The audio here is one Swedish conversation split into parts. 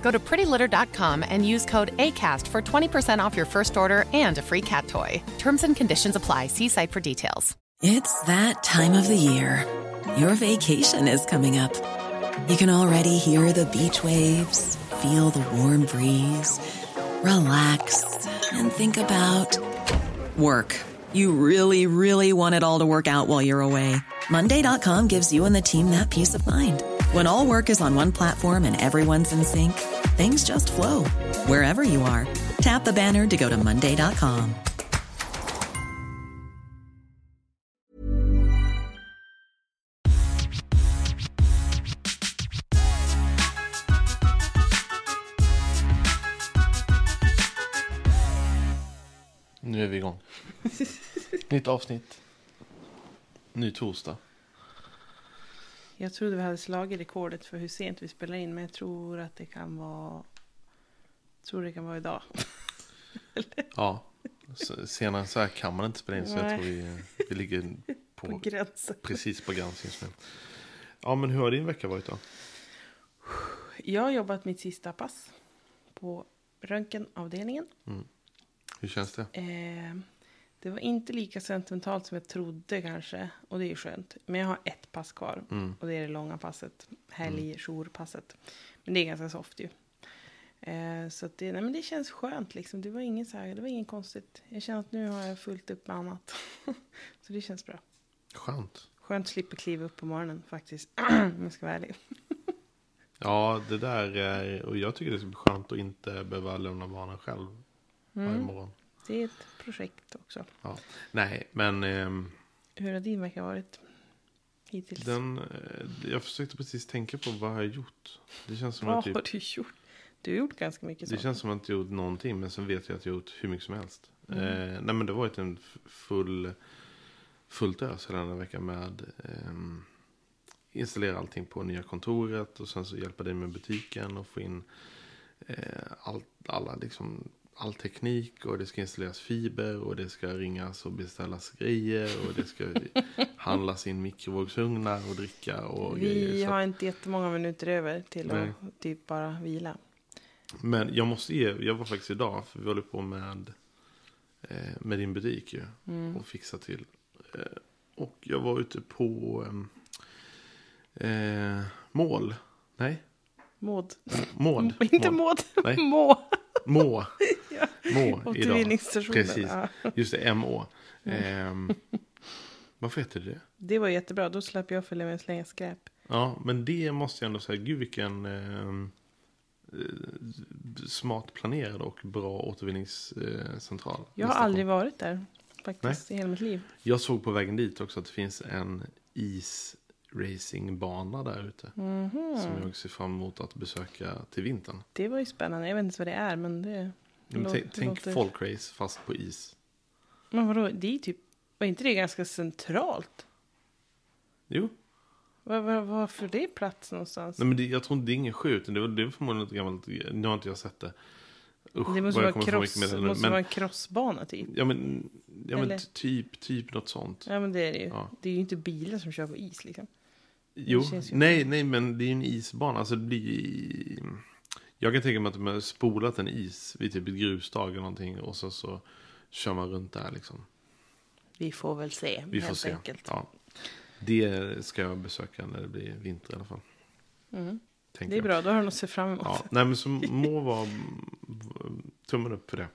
Go to prettylitter.com and use code ACAST for 20% off your first order and a free cat toy. Terms and conditions apply. See site for details. It's that time of the year. Your vacation is coming up. You can already hear the beach waves, feel the warm breeze, relax, and think about work. You really, really want it all to work out while you're away. Monday.com gives you and the team that peace of mind. When all work is on one platform and everyone's in sync, things just flow wherever you are. Tap the banner to go to Monday.com. Nu är vi igång. Nytt avsnitt. Ny torsdag. Jag trodde vi hade slagit rekordet för hur sent vi spelar in, men jag tror att det kan vara... tror det kan vara idag. Ja, senare så här kan man inte spela in så jag Nej. tror vi, vi ligger På på, gränsen. precis på gränsen just nu. Ja, men hur har din vecka varit då? Jag har jobbat mitt sista pass på röntgenavdelningen. Hur känns det? Eh, det var inte lika sentimentalt som jag trodde kanske. Och det är ju skönt. Men jag har ett pass kvar. Och det är det långa passet. Helg, jourpasset. Men det är ganska soft ju. Eh, så det, nej, men det känns skönt liksom. Det var inget så här, det var inget konstigt. Jag känner att nu har jag fullt upp med annat. så det känns bra. Skönt. Skönt att slippa kliva upp på morgonen faktiskt. Om jag ska vara ärlig. Ja, det där är, och jag tycker det bli skönt att inte behöva lämna barnen själv varje morgon. Det är ett projekt också. Ja. Nej, men ehm, Hur har din vecka varit? Hittills. den, eh, jag försökte precis tänka på vad jag har gjort. Det känns som Vad att har typ, du gjort? Du har gjort ganska mycket Det saker. känns som att jag gjort någonting, men sen vet jag att jag gjort hur mycket som helst. Mm. Eh, nej, men det har varit en f- full, fullt ös hela den här veckan med ehm, installera allting på nya kontoret och sen så hjälpa dig med butiken och få in eh, all, alla liksom, all teknik och det ska installeras fiber och det ska ringas och beställas grejer och det ska handlas in mikrovågsugnar och dricka och grejer. Vi Så att- har inte jättemånga minuter över till Nej. att typ bara vila. Men jag måste ge, jag var faktiskt idag, för vi håller på med, eh, med din butik ju. Mm. Och fixa till. Eh, och jag var ute på eh, mål. Nej, Maud. mål. Inte Maud. Nej. Må. Må. Ja. Må. Återvinningsstationen. Precis. Ja. Just det, MÅ. Eh, varför heter det det? Var jättebra. Då slapp jag följa med och slänga skräp. Ja, men det måste jag ändå säga. Gud vilken eh, eh, smart planerad och bra återvinningscentral. Jag har aldrig varit där faktiskt i hela mitt liv. Jag såg på vägen dit också att det finns en isracingbana där ute. Mhm. Som jag ser fram emot att besöka till vintern. Det var ju spännande. Jag vet inte vad det är, men det... Men låter- tänk folkrace fast på is. Men vadå, det är typ... Var inte det ganska centralt? Jo, Var, var, varför det plats någonstans? nej, men det, jag tror inte det är ingen sjö utan det var, det var förmodligen ett gammalt, nu har inte jag sett det. Usch, det måste vara, cross, meddelanden. måste men, vara en crossbana typ. Ja men, ja, men typ, typ något sånt. Ja men det är det ju. Ja. Det är ju inte bilar som kör på is liksom. Jo, nej, nej, men det är ju en isbana. Alltså det blir... Jag kan tänka mig att de har spolat en is vid typ ett grustag eller någonting. Och så, så kör man runt där liksom. Vi får väl se Vi får helt se. enkelt. Ja. Det ska jag besöka när det blir vinter i alla fall. Mm. Det är jag. bra, då har du något att se fram emot. Ja, nej men så må vara tummen upp för det.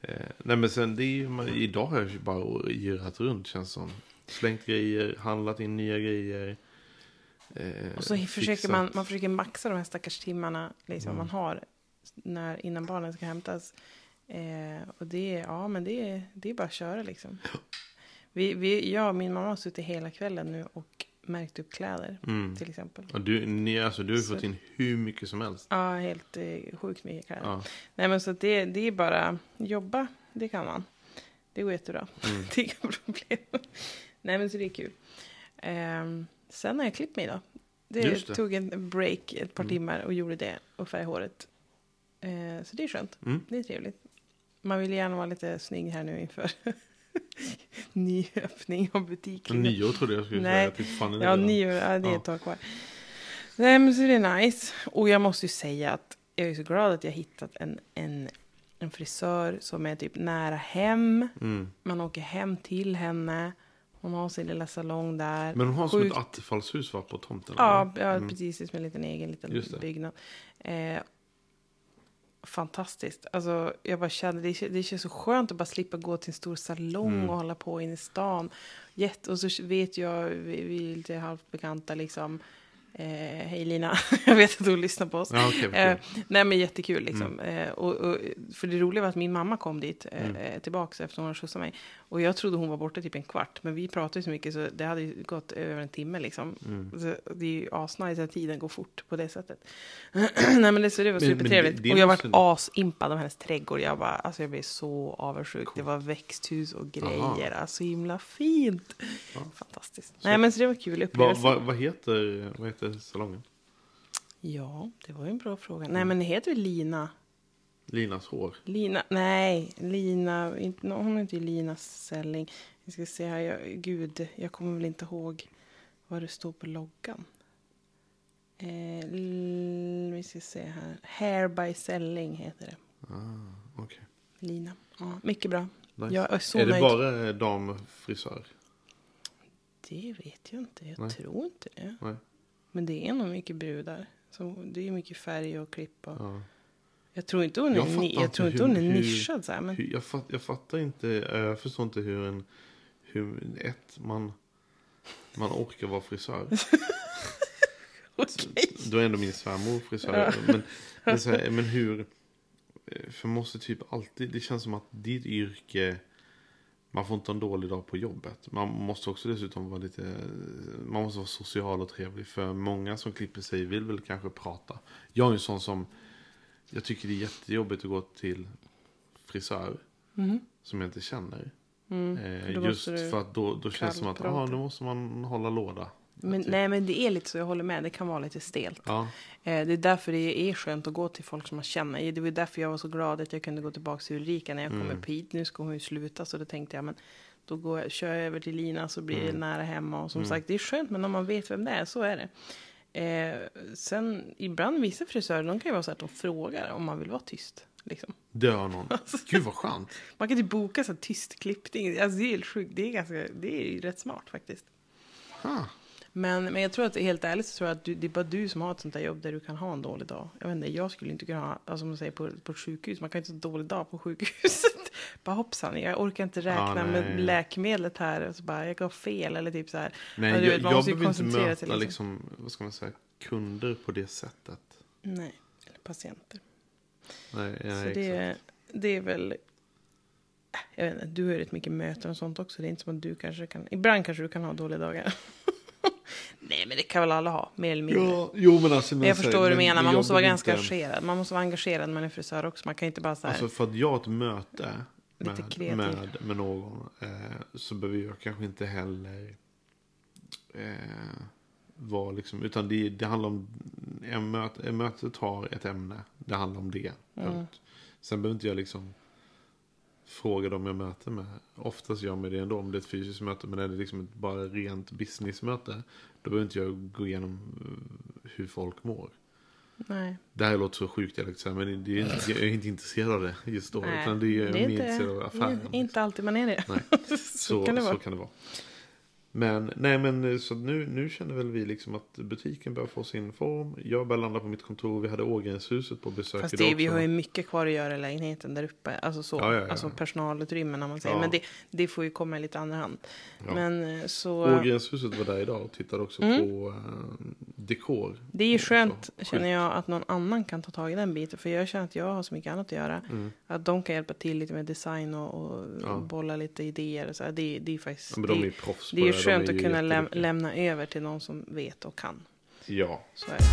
Eh, nej men sen det är ju, man- idag har jag bara girrat runt känns som. slängt grejer, handlat in nya grejer. Eh, Och så försöker fixat. man, man försöker maxa de här stackars timmarna liksom, Mm. man har när, innan barnen ska hämtas. Eh, och det är, ja men det det är bara att köra liksom. Vi, vi, jag och min mamma har suttit hela kvällen nu och märkt upp kläder Mm. till exempel. Och du, ni, alltså, du har Så- fått in hur mycket som helst. Ja, helt eh, sjukt mycket kläder. Ja. Nej men så det, det är bara jobba, det kan man. Det går jättebra. Mm. det är inga problem. Nej men så det är kul. Ehm, sen har jag klippt mig då. Det, det. tog en break ett par Mm. timmar och gjorde det och färgade håret. Eh, så det är skönt. Mm. Det är trevligt. Man vill gärna vara lite snygg här nu inför ny öppning av butiken. Nyår trodde jag skulle Nej. säga. Fan Ja, nyår, ja, det är ett tag kvar. Nej, men så det är nice. Och jag måste ju säga att jag är så glad att jag hittat en, en, en frisör som är typ nära hem. Mm. Man åker hem till henne. Hon har sin lilla salong där. Men hon har som Sjukt- ett attefallshus va, på tomten? Ja, ja Mm. precis. Som en liten egen liten byggnad. Eh, fantastiskt. Alltså, jag bara kände, det, det känns så skönt att bara slippa gå till en stor salong Mm. och hålla på in i stan. Jätte, och så vet jag, vi, vi är lite halvt bekanta liksom. Eh, hej Lina, jag vet att du lyssnar på oss. Ja, vad Eh, nej men jättekul liksom. Eh, och, och, för det roliga var att min mamma kom dit eh, Mm. tillbaks efter hon hade skjutsat mig. Och jag trodde hon var borta typ en kvart. Men vi pratade ju så mycket så det hade ju gått över en timme liksom. Mm. Så det är ju asnice att tiden går fort på det sättet. nej men det, så det var supertrevligt. och jag måste- var asimpad av hennes trädgård. Jag bara, alltså jag blev så avundsjuk. Det var växthus och grejer. Alltså himla fint. Ja. Fantastiskt. Nej men så det var kul Vad upplevelse. vad- vad heter, vad heter salongen? Ja, det var ju en bra fråga. Nej men det heter väl Lina. Linas hår. Lina, nej, Lina, inte, hon heter ju Lina Selling. Vi ska se här, jag, gud, jag kommer väl inte ihåg vad det står på loggan. Eh, vi ska se här, Hair by Selling heter det. Ah, okej. Lina, ja, mycket bra. Nice. Jag är så är det nöjd. bara eh, damfrisör? Det vet jag inte, jag Nej. tror inte det. Nej. Men det är nog mycket brudar. Så det är mycket färg och klipp. Och, Ja. Jag tror inte hon Jag är, fattar ni, jag tror inte hur- hon är nischad så här, men Hur- Jag, fatt, jag fattar inte, eh, jag förstår inte hur en, hur, ett, man, man orkar vara frisör. okej. Då är ändå min svärmor frisör. Men, så här, men hur, eh, för man måste typ alltid, det känns som att ditt yrke, man får inte en dålig dag på jobbet. Man måste också dessutom vara lite, man måste vara social och trevlig. För många som klipper sig vill väl kanske prata. Jag är en sån som, jag tycker det är jättejobbigt att gå till frisör. Som jag inte känner. Mm, Eh, just för att då, då känns det som att ah, nu måste man hålla låda. Men, Typ. nej, men det är lite så, jag håller med. Det kan vara lite stelt. Ja, Eh, det är därför det är skönt att gå till folk som man känner. Det var därför jag var så glad att jag kunde gå tillbaka till Ulrika när jag kom Mm. upp hit. Nu ska hon ju sluta, så då tänkte jag, men då går jag, kör jag över till Lina så blir Mm. det nära hemma. Och som sagt, det är skönt, men om man vet vem det är, så är det. Eh, sen, ibland vissa frisörer, de kan ju vara så att de frågar om man vill vara tyst. Liksom. dör någon. Alltså. Gud vad skönt. Man kan typ boka så här tyst klippning. Alltså, det är helt sjukt. Det är, ganska, det är ju rätt smart faktiskt. Ha. Men, men jag tror att helt ärligt så tror jag att du, det är bara du som har ett sånt där jobb där du kan ha en dålig dag. Jag vet inte, jag skulle inte kunna ha, alltså som man säger på, på ett sjukhus, man kan inte ha en dålig dag på sjukhuset. bara hoppsan, jag orkar inte räkna Ja, med läkemedlet här. Och så bara, jag gav fel eller typ så här. Nej, Ja, du jag, vet, man jag måste ju koncentrera möta sig, liksom. liksom. vad ska man säga, kunder på det sättet. Nej, eller patienter. Nej, så nej, det, det är väl, jag vet inte, du har ju rätt mycket möten och sånt också. Det är inte som att du kanske kan, ibland kanske du kan ha dåliga dagar. Nej, men det kan väl alla ha, mer eller mindre. Ja, jo men alltså. Men jag förstår vad du menar. Man måste vara ganska inte, engagerad. Man måste vara engagerad när man är frisör också. Man kan inte bara så här. Alltså för att jag har ett möte med, med, med någon eh, så behöver jag kanske inte heller eh, vara liksom, utan det, det handlar om, en möte, en mötet har ett ämne, det handlar om det. Mm. Sen behöver inte jag liksom fråga dem jag möter med. Oftast gör jag med det ändå om det är ett fysiskt möte, men är det liksom ett bara rent businessmöte, då behöver inte jag gå igenom eh, hur folk mår. Nej. Det här låter så sjukt här, men det är inte, jag är inte intresserad av det just då. Nej, utan det är, det är mer inte- intresserad av affären. Inte alltid man är det. Nej. så, Så, kan det så kan det vara. Men, nej men så nu, nu känner väl vi liksom att butiken börjar få sin form. Jag börjar landa på mitt kontor. Vi hade Ågrenshuset på besök Fast idag det, vi också. har ju mycket kvar att göra i lägenheten där uppe. Alltså så. Ja, ja, ja. Alltså personalutrymmen om man säger. Men det, det får ju komma i lite andra hand. Men eh, så. Ågrenshuset var där idag och tittade också Mm. på uh, dekor. Det är ju skönt, Så, känner jag, att någon annan kan ta tag i den biten. För jag känner att jag har så mycket annat att göra. Att de kan hjälpa till lite med design och, och Mm. Bolla lite idéer. Så. Det, det är faktiskt... Men de är ju proffs på det skönt att kunna läm, lämna över till någon som vet och kan. Ja. Så är det.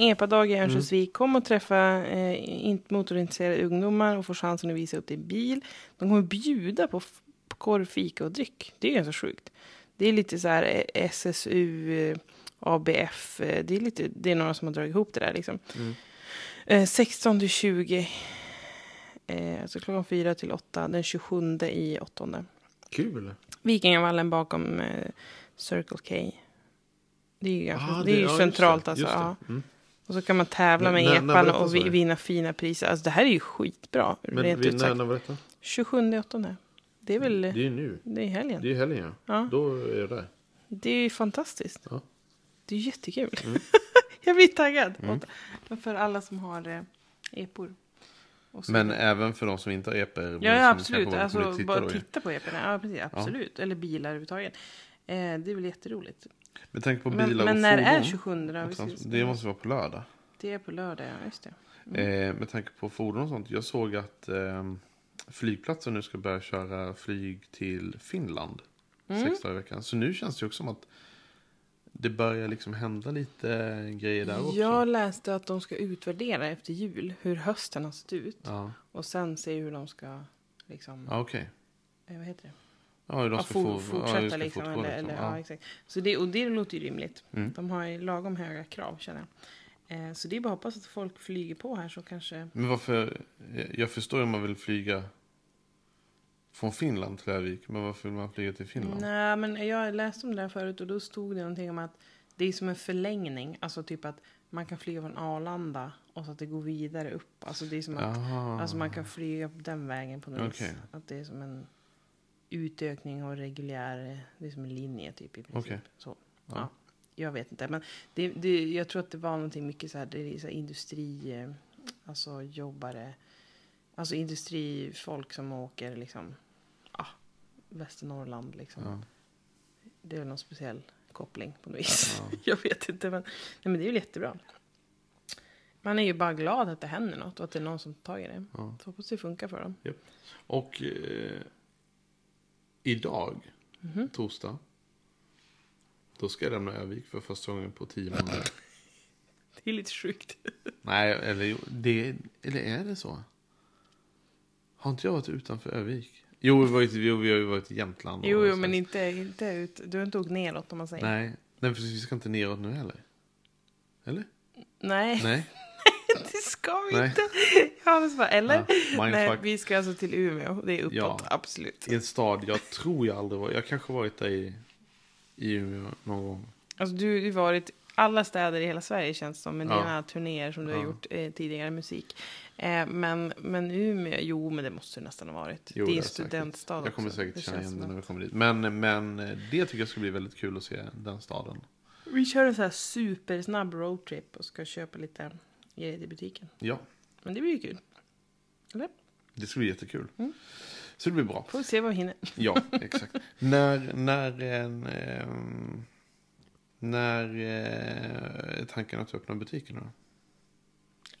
EPA-dag i Mm. Örnsköldsvik. Kom och träffa eh, inte motorintresserade ungdomar och få chansen att visa upp din bil. De kommer bjuda på, korv, fika och dryck. Det är ganska sjukt. Det är lite så här eh, SSU, eh, ABF. eh, Det är, lite, det är några som har dragit ihop det där. Liksom. Mm. Eh, 16 till 20. Eh, alltså klockan 4 till 8. Den 27 i 8. Kul. Vikingavallen bakom eh, Circle K. Det är ju, ganska, Ah, det är ju ja, centralt det, alltså. det. Ja. Mm. Och så kan man tävla med epan och vi, det? vinna fina priser. Alltså det här är ju skitbra. Men rent vi, när, när var detta? 27 åttonde. Det är väl Det är ju nu. det är helgen. Det är helgen ja. Ja. Då är där. Det är ju fantastiskt. Ja. Det är jättekul. Mm. jag blir taggad. Och För alla som har eh, epor. Men även för de som inte har men Ja, ja absolut. Alltså, bara då, ja. titta på eporna. Ja, precis. Absolut. Eller bilar överhuvudtaget. Eh, det är väl jätteroligt. Med tanke på Men, bilar men och när fordon. är 27 då? Ska- Det måste vara på lördag. Det är på lördag, ja. Just det. Eh, med tanke på fordon och sånt. Jag såg att eh, flygplatsen nu ska börja köra flyg till Finland. Mm. Sex dagar i veckan. Så nu känns det också som att det börjar liksom hända lite grejer där också. Jag läste att de ska utvärdera efter jul hur hösten har sett ut. Ja, Och sen se hur de ska, liksom, ja okej. eh, vad heter det? Ja, hur de Ja, ska for, få, ja, fortsätta hur ska liksom. fortgå Eller, liksom. eller, ja. Ja. exakt. Så det, och det låter ju rimligt. Mm. De har ju lagom höga krav känner jag. Eh, så det är bara att hoppas att folk flyger på här så kanske... Men varför, jag förstår om man vill flyga från Finland till Örnsköldsvik. Men varför vill man flyga till Finland? Nej, men jag läste om det där förut och då stod det någonting om att det är som en förlängning. Alltså typ att man kan flyga från Arlanda och så att det går vidare upp. Alltså det är som att alltså man kan flyga på den vägen på något Okej. vis. Att det är som en utökning av reguljär, det är som en linje typ i princip. Okej. Så, Ja. ja. Jag vet inte, men det, det, jag tror att det var någonting mycket så här, det är så här industri, eh, alltså jobbare, alltså industrifolk som åker liksom, Västernorrland liksom. Ja. Det är väl någon speciell koppling på något vis. Ja. jag vet inte, men, nej, men det är väl jättebra. Man är ju bara glad att det händer något och att det är någon som tar i det. Ja. Så hoppas det funkar för dem. Och eh, idag, Mhm. torsdag, då ska jag lämna Övik för första gången på tio månader. Det är lite sjukt. Nej, eller, det, eller är det så? Har inte jag varit utanför Övik? Jo, vi, har varit, jo, vi har ju varit i Jämtland. Jo, jo men inte, inte ut. Du har inte åkt neråt om man säger. Nej, nej för vi ska inte neråt nu heller. Eller? Nej, Nej. det ska vi Nej. inte. Ja, bara, eller? Ja. Nej, vi ska alltså till Umeå. Det är uppåt, Ja. absolut. I en stad jag tror jag aldrig var. Jag kanske varit där i, i Umeå någon gång. Alltså, du har ju varit alla städer i hela Sverige känns som med Ja. dina turnéer som du har Ja. gjort eh, tidigare musik. Eh, men, men Umeå, jo men det måste det nästan ha varit. Jo, det är en studentstad Jag kommer säkert Det känna igen det när vi kommer dit. Men, men eh, det tycker jag ska bli väldigt kul att se den staden. Vi kör en så här supersnabb roadtrip och ska köpa lite grejer i butiken. Ja, Men det blir ju kul. Eller? det ska bli jättekul. Mm. Så det blir bra. Får vi se vad vi hinner. Ja, exakt. när när, en, ehm, när eh, tanken att öppna butiken då?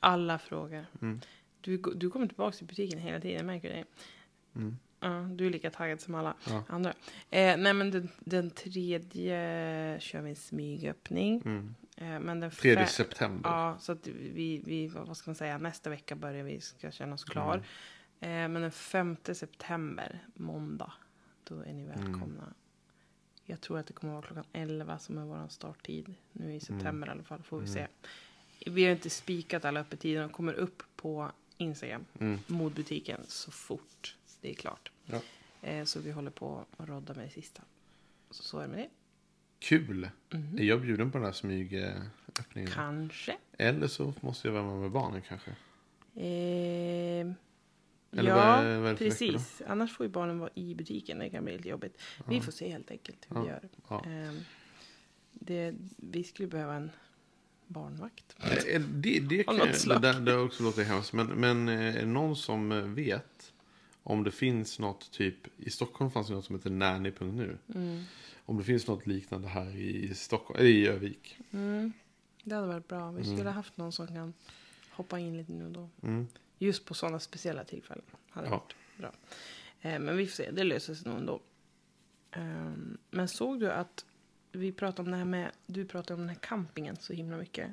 Alla frågor. Mm. Du, du kommer tillbaka till butiken hela tiden, jag märker det. Mm. Ja, du är lika taggad som alla Ja. andra. Eh, nej, men den, den tredje kör vi en smygöppning. Mm. Eh, men den 3 fe- september. Ja, så att vi, vi, vad ska man säga, nästa vecka börjar vi ska känna oss klar. Mm. Eh, men den 5 september, måndag, då är ni välkomna. Jag tror att det kommer vara klockan 11 som är vår starttid. Nu i september Mm. i alla fall, får vi se. Vi har inte spikat alla öppettider, de kommer upp på Instagram, Mm. modbutiken, så fort det är klart. Ja. Eh, så vi håller på att rodda med det sista. Så, så är det med det. Kul! Mhm. Är jag bjuden på den här smygöppningen? Kanske. Eller så måste jag vara med med barnen kanske. Eh, Eller ja, vad är, vad är det precis. Annars får ju barnen vara i butiken. Det kan bli lite jobbigt. Vi får se helt enkelt hur vi Ja, gör. ja. Ehm, det, vi skulle behöva en barnvakt. Eh, Det, det, Av kan, det, det också låter hemskt. Men, men eh, är det någon som eh, vet om det finns något typ. I Stockholm fanns det något som heter nanny.nu. Mm. Om det finns något liknande här i Stockholm, eller i Övik. Mm. Det hade varit bra. Vi skulle ha haft någon som kan hoppa in lite nu och då. Mm. Just på sådana speciella tillfällen. Hade Ja. varit bra. Eh, men vi får se, det löser sig nog ändå. Ehm, men såg du att vi pratade om det här med, du pratade om den här campingen så himla mycket.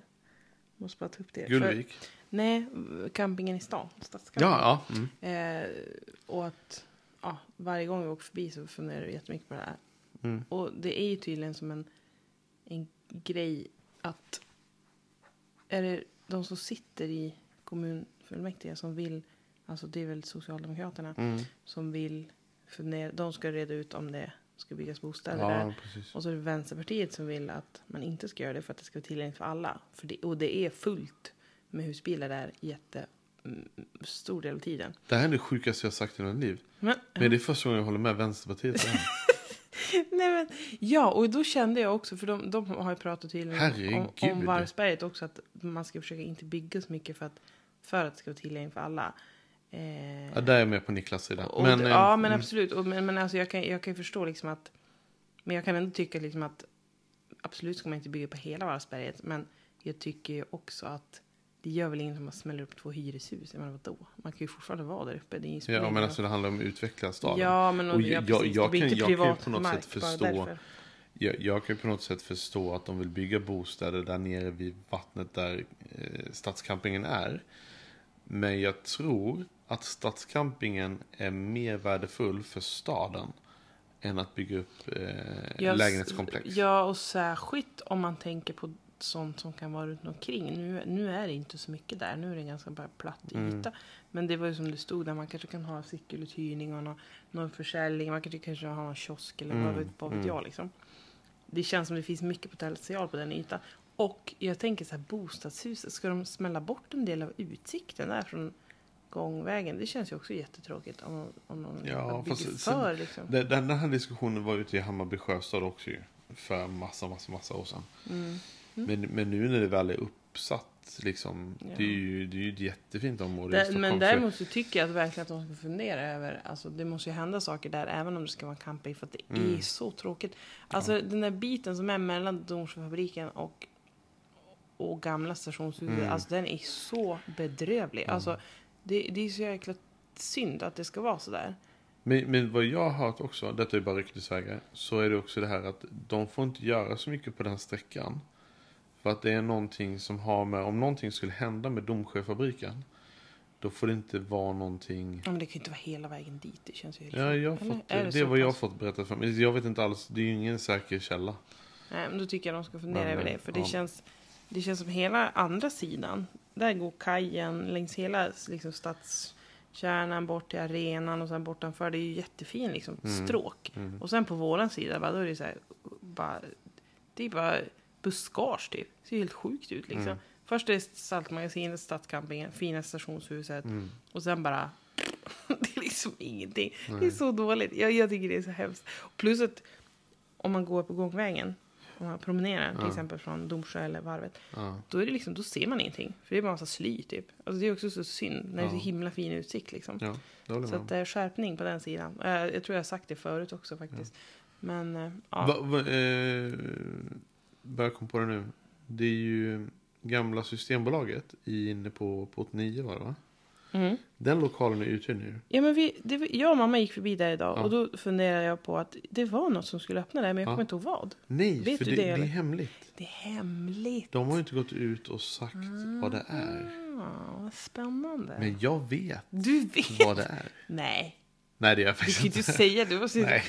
Måste bara ta upp det. För, Gullvik. nej, campingen i stan. Stadscampingen. Ja, ja. Mm. Eh, och att ja, varje gång vi åker förbi så funderar vi jättemycket på det här. Mm. Och det är ju tydligen som en, en grej att är det de som sitter i kommunfullmäktige som vill, alltså det är väl Socialdemokraterna, Mm. som vill fundera, de ska reda ut om det ska byggas bostäder Ja, där. precis. Och så är det Vänsterpartiet som vill att man inte ska göra det för att det ska vara tillgängligt för alla. För det, och det är fullt med husbilar där jätte mm, stor del av tiden. Det här är det sjukaste jag sagt i mitt liv. Men, Men det är första gången jag håller med Vänsterpartiet. Nej, men, ja, och då kände jag också, för de, de har ju pratat tydligen om, om Varvsberget också, att man ska försöka inte bygga så mycket för att, för att det ska vara tillgängligt för alla. Eh, Ja, där är jag med på Niklas sida. och, Men, eh, ja, men mm. absolut. Och, men men alltså, jag, kan, jag kan ju förstå liksom att, men jag kan ändå tycka liksom att absolut ska man inte bygga på hela Varvsberget, men jag tycker ju också att det gör väl inget om man smäller upp två hyreshus. Jag menar vadå? Man kan ju fortfarande vara där uppe. Det är Ja, men alltså det handlar om att utveckla staden. Ja, men och, Och ja, jag- jag blir kan- jag kan ju på något mark sätt förstå-. Jag, jag kan ju på något sätt förstå att de vill bygga bostäder där nere vid vattnet där eh, stadscampingen är. Men jag tror att stadscampingen är mer värdefull för staden än att bygga upp eh, Jag- lägenhetskomplex. Ja, och särskilt om man tänker på sånt som kan vara runt omkring. Nu, nu är det inte så mycket där. Nu är det en ganska bara platt yta. Mm. Men det var ju som det stod där. Man kanske kan ha cykeluthyrning och någon, någon försäljning. Man kanske kanske ha någon kiosk eller vad Mm, vet, vad vet mm. jag. Liksom. Det känns som det finns mycket potential på den ytan. Och jag tänker så här, bostadshuset. Ska de smälla bort en del av utsikten där från gångvägen? Det känns ju också jättetråkigt om, om någon Ja, bygger fast för. sen- liksom. Den, den här diskussionen var ute i Hammarby sjöstad också ju. För massa, massa, massa år sedan. Mm. Men, men nu när det väl är uppsatt, liksom, Ja. det, är ju, det är ju ett jättefint område i Där, Stockholm. men däremot så tycker jag att verkligen att de ska fundera över, alltså det måste ju hända saker där även om det ska vara camping för att det Mm. är så tråkigt. Alltså den där biten som är mellan Domsjöfabriken och, och gamla stationshuset, Mm. alltså den är så bedrövlig. Alltså det, det är så jäkla synd att det ska vara så där. Men, men vad jag har hört också, detta är bara ryktesvägar, så är det också det här att de får inte göra så mycket på den sträckan. För att det är någonting som har med, om någonting skulle hända med Domsjöfabriken, då får det inte vara någonting... Ja, men det kan ju inte vara hela vägen dit, det känns ju helt Ja, jag fått, det, så är vad jag har fått berättat för mig. Jag vet inte alls, det är ju ingen säker källa. Nej, men då tycker jag de ska fundera Men, över det. För det, ja. känns, det känns som hela andra sidan. Där går kajen längs hela liksom, stadskärnan bort till arenan och sen bortanför. Det är ju jättefin liksom, Mm. stråk. Och sen på våran sida, va, då är det så här, bara, det är bara buskage typ. Det ser helt sjukt ut liksom. Mm. Först är det Saltmagasinet, Stadscampingen, fina stationshuset. Mm. Och sen bara, det är liksom ingenting. Det är så dåligt. Jag, jag tycker det är så hemskt. Plus att om man går på gångvägen, man promenerar till exempel från Domsjö eller Varvet, då, är det liksom, då ser man ingenting. För det är bara massa sly typ. Alltså det är också så synd när det är så himla fin utsikt liksom. Så att om. det är skärpning på den sidan. Eh, Jag tror jag har sagt det förut också faktiskt. Men eh, ja. Va, va, eh, kom på det nu. Det är ju gamla Systembolaget inne på port 9 var det va? Mm. Den lokalen är uthyrd nu. Ja, men vi, det, jag och mamma gick förbi där idag Ja. och då funderade jag på att det var något som skulle öppna där men jag Ja. kommer inte ihåg vad. Nej, Vet för du det, det, det är hemligt. Det är hemligt. De har ju inte gått ut och sagt vad det är. Ah, vad spännande. Men jag vet Du vet? vad det är. Nej, Nej, det är jag du faktiskt kan ju inte inte. säga. Du måste. Nej,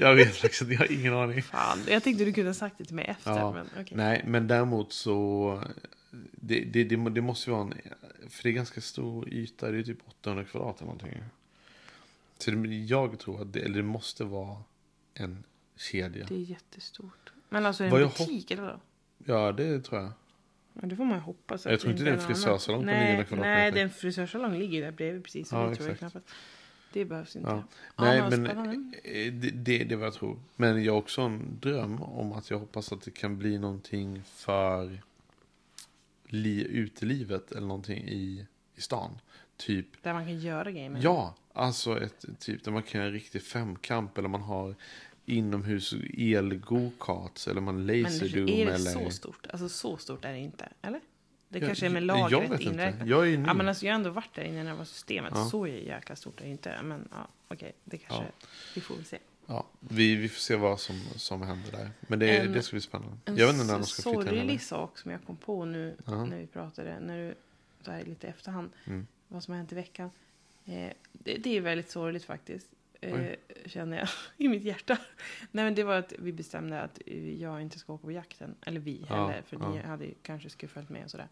jag vet faktiskt inte. Jag har ingen aning. Fan, jag tänkte du kunde ha sagt det till mig efter. Ja, Men, okej. Nej, men däremot så... Det, det, det, det måste vara en... För det är ganska stor yta. Det är typ 800 kvadrat eller någonting. Så det, jag tror att det, eller det måste vara en kedja. Det är jättestort. Men alltså är det en butik eller vadå? Ja, det tror jag. Ja, det får man ju hoppas. Jag tror inte det är en frisörsalong på annan- 900 Nej, kvadratmeter. nej, den frisörsalong ligger ju där bredvid precis. Så Ja, det tror jag. Det behövs inte. Ja. Nej, vad men spännande. eh, det, det, det är vad jag tror. Men jag har också en dröm om att jag hoppas att det kan bli någonting för li, utelivet eller någonting i, i stan. Typ, Där man kan göra grejer ja, alltså ett typ där man kan göra en riktig femkamp eller man har inomhus el-go-karts eller man Men laserdoom är det eller... så stort? Alltså så stort är det inte. Eller? Det Jag- kanske är med jag- jag lagret vet inte. inräknat. Jag är ny. Ja, men alltså, jag har ändå varit där inne när det var systemet. Ja. Så jäkla stort är det inte. Men ja, okej. Det kanske... Vi får väl se. Ja, vi, vi får se vad som, som händer där. Men det, En- det ska bli spännande. En Jag vet inte när de ska flytta in sorglig heller. sak som jag kom på nu Ja. när vi pratade. När du, så här lite efterhand. Mm. Vad som har hänt i veckan. Eh, det, det är väldigt sorgligt faktiskt. Eh, känner jag i mitt hjärta. Nej men det var att vi bestämde att jag inte ska åka på jakten. Eller vi Ja, heller. För ni ja. hade ju kanske skulle följt med och sådär.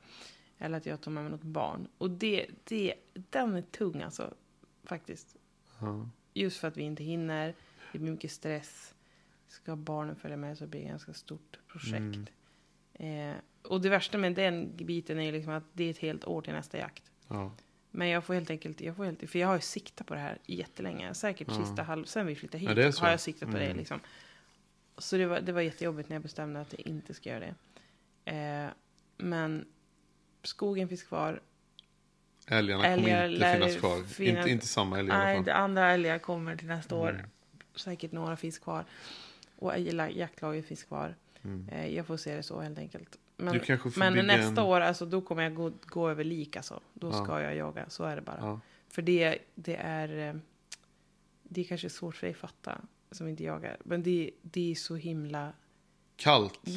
Eller att jag tog med mig något barn. Och det, det, den är tung alltså. Faktiskt. Ja. Just för att vi inte hinner. Det blir mycket stress. Ska barnen följa med så blir det ett ganska stort projekt. Mm. Eh, och det värsta med den biten är ju liksom att det är ett helt år till nästa jakt. Ja. Men jag får helt enkelt, jag får helt, för jag har ju siktat på det här jättelänge. Säkert Ja. sista halv, sen vi flyttade hit Ja, det har jag siktat på det Mm. liksom. Så det var, det var jättejobbigt när jag bestämde att jag inte ska göra det. Eh, men skogen finns kvar. Älgarna Älgar kommer inte finnas kvar. finnas- Inte, inte samma älgar Nej, det andra älgar kommer till nästa år. Säkert några finns kvar. Och jaktlaget finns kvar. Mm. Eh, jag får se det så helt enkelt. Men, men nästa en... år, alltså, då kommer jag gå, gå över lik. Alltså. Då Ja. ska jag jaga. Så är det bara. Ja. För det, det är... eh, Det är kanske svårt för dig att fatta, som inte jagar. Men det, det är så himla... Kallt.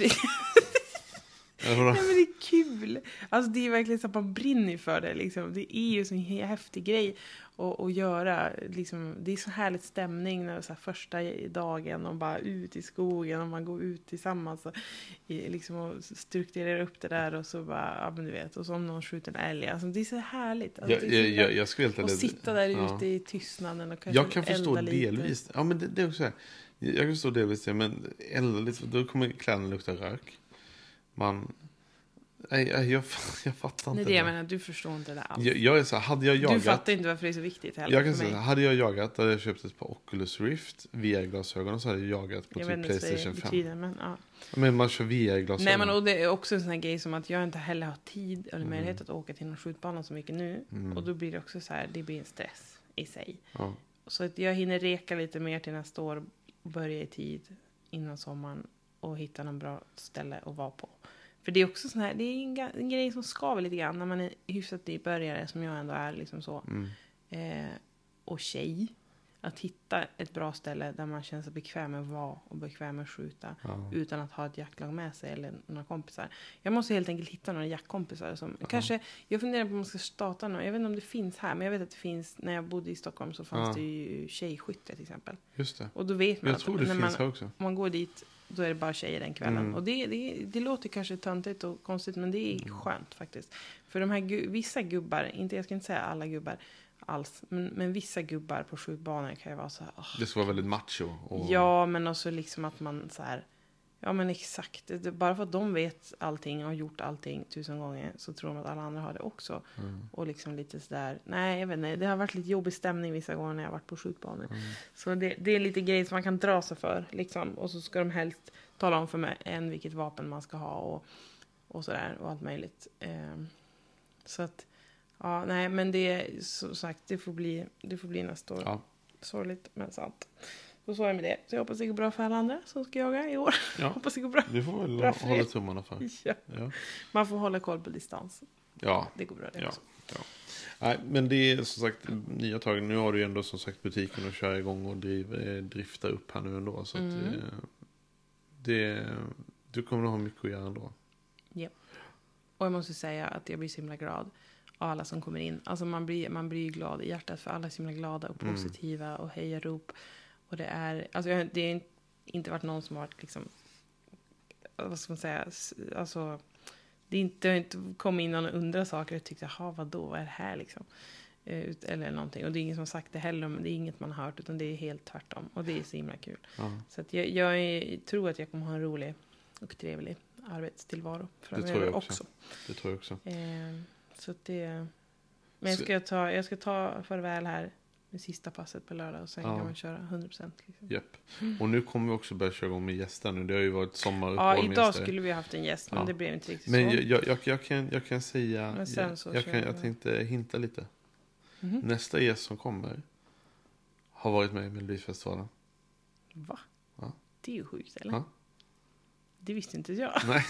Det, nej, men det är kul! Alltså det är verkligen så att man brinner för det. Liksom. Det är ju en häftig grej att, att göra. Liksom, det är så härligt stämning när det är så första dagen och bara ut i skogen och man går ut tillsammans och, i- liksom, och strukturerar upp det där och så bara, ja men du vet, och så om någon skjuter en älg. Alltså, det är så härligt. Alltså, Jag, jag, jag, jag skulle helt och sitta där ja. ute i tystnaden och kanske Jag kan förstå lite. delvis. Ja, men det, det är också så här. Jag kan förstå delvis det, men elda lite, då kommer kläderna lukta rök. Man... Nej, nej, jag, jag fattar inte är det jag menar, du förstår inte det alls. Jag, jag är så här, hade jag jagat... Du fattar inte varför det är så viktigt heller jag kan för säga, mig. hade jag jagat, hade jag köpt ett par Oculus Rift VR-glasögon och så hade jag jagat på Jag typ Playstation 5. betyder, men ja. Men man kör VR-glasögon. Nej men och det är också en sån här grej som att jag inte heller har tid Mm. eller möjlighet att åka till någon skjutbana så mycket nu. Och då blir det också så här, det blir en stress i sig. Ja. Så att jag hinner reka lite mer till nästa år, börja i tid innan sommaren och hitta någon bra ställe att vara på. För det är också sån här, det är en, en grej som skaver lite grann när man är hyfsat nybörjare som jag ändå är liksom så. Mm. Eh, och tjej. Att hitta ett bra ställe där man känner sig bekväm med att vara och bekväm med att skjuta. Ja. Utan att ha ett jaktlag med sig eller några kompisar. Jag måste helt enkelt hitta några jaktkompisar. Som, kanske, jag funderar på om man ska starta någon. Jag vet inte om det finns här. Men jag vet att det finns. När jag bodde i Stockholm så fanns Ja. det ju tjejskytte till exempel. Just det. Och då vet man Jag att tror det när finns man, här också. om man går dit. Då är det bara tjejer den kvällen. Mm. Och det, det, det låter kanske töntigt och konstigt. Men det är skönt faktiskt. För de här gu- vissa gubbar. Inte, jag ska inte säga alla gubbar alls. Men, men vissa gubbar på skjutbanor kan ju vara så här. "Åh, Det ska vara väldigt macho. Och... Ja, men också liksom att man så här... Ja, men exakt. Bara för att de vet allting och har gjort allting tusen gånger så tror de att alla andra har det också. Mm. Och liksom lite sådär... Nej, jag vet inte. Det har varit lite jobbig stämning vissa gånger när jag har varit på skjutbanor. Mm. Så det, det är lite grejer som man kan dra sig för. Liksom. Och så ska de helst tala om för mig en vilket vapen man ska ha och, och sådär. Och allt möjligt. Ehm, så att... Ja, nej, men det är som sagt, det får bli, det får bli nästa år. Ja. Sorgligt, men sant. Så är det med det. Så jag hoppas det går bra för alla andra som ska jaga i år. Ja. hoppas det går bra. Du får väl Bra hålla er. tummarna för. Ja. Ja. Man får hålla koll på distans. Ja. Det går bra det Ja. också. ja. Nej, men det är som sagt nya tag. Nu har du ju ändå som sagt butiken att köra igång och driv, eh, drifta upp här nu ändå. Så att, Mm. eh, det, du kommer att ha mycket att göra ändå. Och jag måste säga att jag blir så himla glad av alla som kommer in. Alltså man blir, man blir glad i hjärtat för alla är så himla glada och Mm. positiva och hejarop. Och det är, alltså jag, det har inte varit någon som har varit liksom, vad ska man säga, alltså det, är inte, det har inte kommit in någon och undrat saker och tyckt, jaha vadå, vad är det här liksom? Eh, ut- Eller någonting. Och det är ingen som har sagt det heller, men det är inget man har hört, utan det är helt tvärtom. Och det är så himla kul. Ja. Så att jag, jag tror att jag kommer ha en rolig och trevlig arbetstillvaro tror jag framöver också. också. Det tror jag också. Eh, så att det... Men jag ska, ta, jag ska ta farväl här med sista passet på lördag och sen Ja. kan man köra 100%. Liksom. Japp. Och nu kommer vi också börja köra igång med gäster nu. Det har ju varit sommaruppehåll. Ja, idag det. skulle vi ha haft en gäst men Ja. det blev inte riktigt Men så. jag, jag, jag, jag, kan, jag kan säga, Men sen jag, så jag, kan, jag tänkte hinta lite. Mhm. Nästa gäst som kommer har varit med i Melodifestivalen. Va? Ja. Det är ju sjukt, eller? Ja. Det visste inte jag. Nej.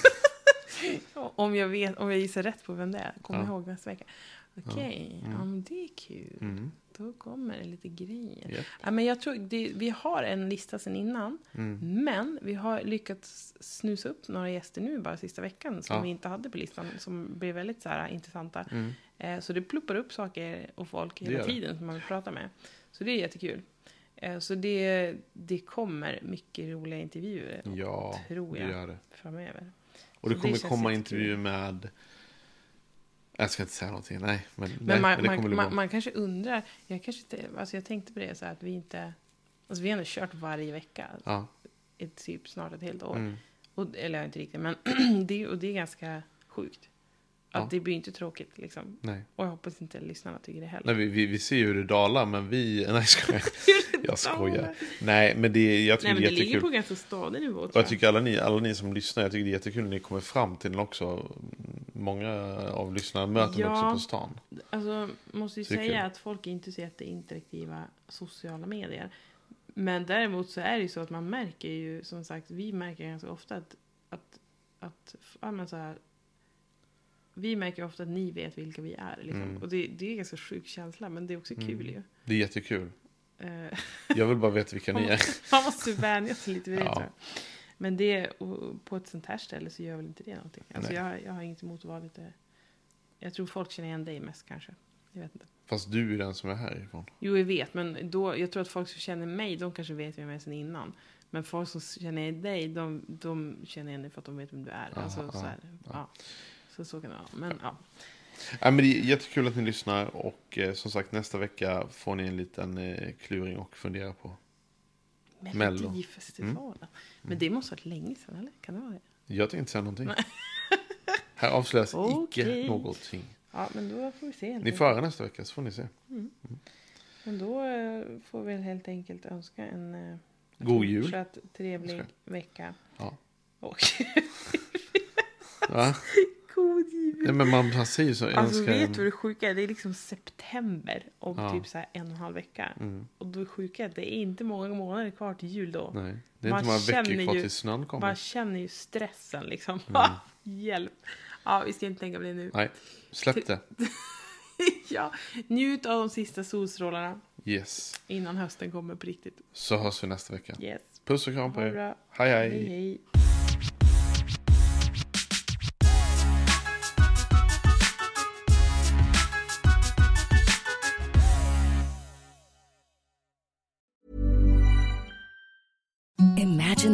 om, jag vet, om jag gissar rätt på vem det är. Kom Ja. ihåg nästa vecka. Okej, ja. Mm. men det är kul. Mm. Då kommer det lite grejer. Japp. Ja, men jag tror det, vi har en lista sen innan. Mm. Men vi har lyckats snusa upp några gäster nu bara sista veckan. Som Ja. vi inte hade på listan. Som blev väldigt så här, intressanta. Mm. Eh, så det pluppar upp saker och folk Det hela det. tiden som man vill prata med. Så det är jättekul. Eh, så det, det kommer mycket roliga intervjuer Ja, tror det jag. gör det. framöver. Och det Så det kommer känns komma intervjuer med... Jag ska inte säga någonting, nej. Men, Men nej, man, men man, man, man kanske undrar, jag, kanske, alltså jag tänkte på det så här att vi inte, alltså vi har ändå kört varje vecka Ja. i typ snart ett helt år. Mm. Och, eller inte riktigt, men det, och det är ganska sjukt. Att Ja. det blir inte tråkigt liksom. Nej. Och jag hoppas inte lyssnarna tycker det heller. Nej, vi, vi, vi ser ju hur det dalar, men vi... Nej, jag skojar. Jag skojar. Nej, men det, jag tycker Nej men det det är ligger på ganska stadig nivå tror jag tycker alla ni, alla ni som lyssnar, jag tycker det är jättekul när ni kommer fram till den också. Många av lyssnarna möter Ja. också på stan. Alltså, måste ju Så är säga att folk inte ser att det är interaktiva sociala medier. Men däremot så är det ju så att man märker ju, som sagt, vi märker ganska ofta att, att, att ja, men så här, vi märker ofta att ni vet vilka vi är. Liksom. Mm. Och det, det är en ganska sjuk känsla, men det är också kul ju. Det är jättekul. Eh, Jag vill bara veta vilka ni är. man måste vänja sig lite vid det. Ja. Men det, på ett sånt här ställe så gör väl inte det någonting. Alltså jag, jag har inget emot att vara lite... Jag tror folk känner igen dig mest kanske. Jag vet inte. Fast du är den som är härifrån. Jo, jag vet, men då, jag tror att folk som känner mig, de kanske vet vem jag är sen innan. Men folk som känner dig, de, de känner igen dig för att de vet vem du är. Aha, alltså, så, ja, här, ja. så så kan det vara. Men ja, Ja, men det är jättekul att ni lyssnar. Och eh, som sagt, nästa vecka får ni en liten eh, kluring och fundera på. Mello. Mm. Melodifestivalen. Men det måste ha varit länge sedan, eller? Kan det vara det? Jag tänkte inte säga någonting. Här avslöjas Okej. icke någonting. Ja, men då får vi se. Ni får höra nästa vecka så får ni se. Men då eh, får vi helt enkelt önska en eh, God jul. fortsatt trevlig vecka. Ja. Och Va? Jul. Nej, men man, man säger så. Alltså vet en- du vad det sjuka är? Det är liksom september om Ja. typ så här en och en halv vecka. Mm. Och då är sjuka det är inte många månader kvar till jul då. Nej, det är Man inte många veckor kvar ju- tills snön kommer. Man känner ju stressen liksom. Mm. Hjälp. Ja, vi ska inte tänka på det nu. Nej, släpp det. ja, njut av de sista solstrålarna Yes. innan hösten kommer på riktigt. Så hörs vi nästa vecka. Yes. Puss och kram på er. Hej hej. Hej, hej.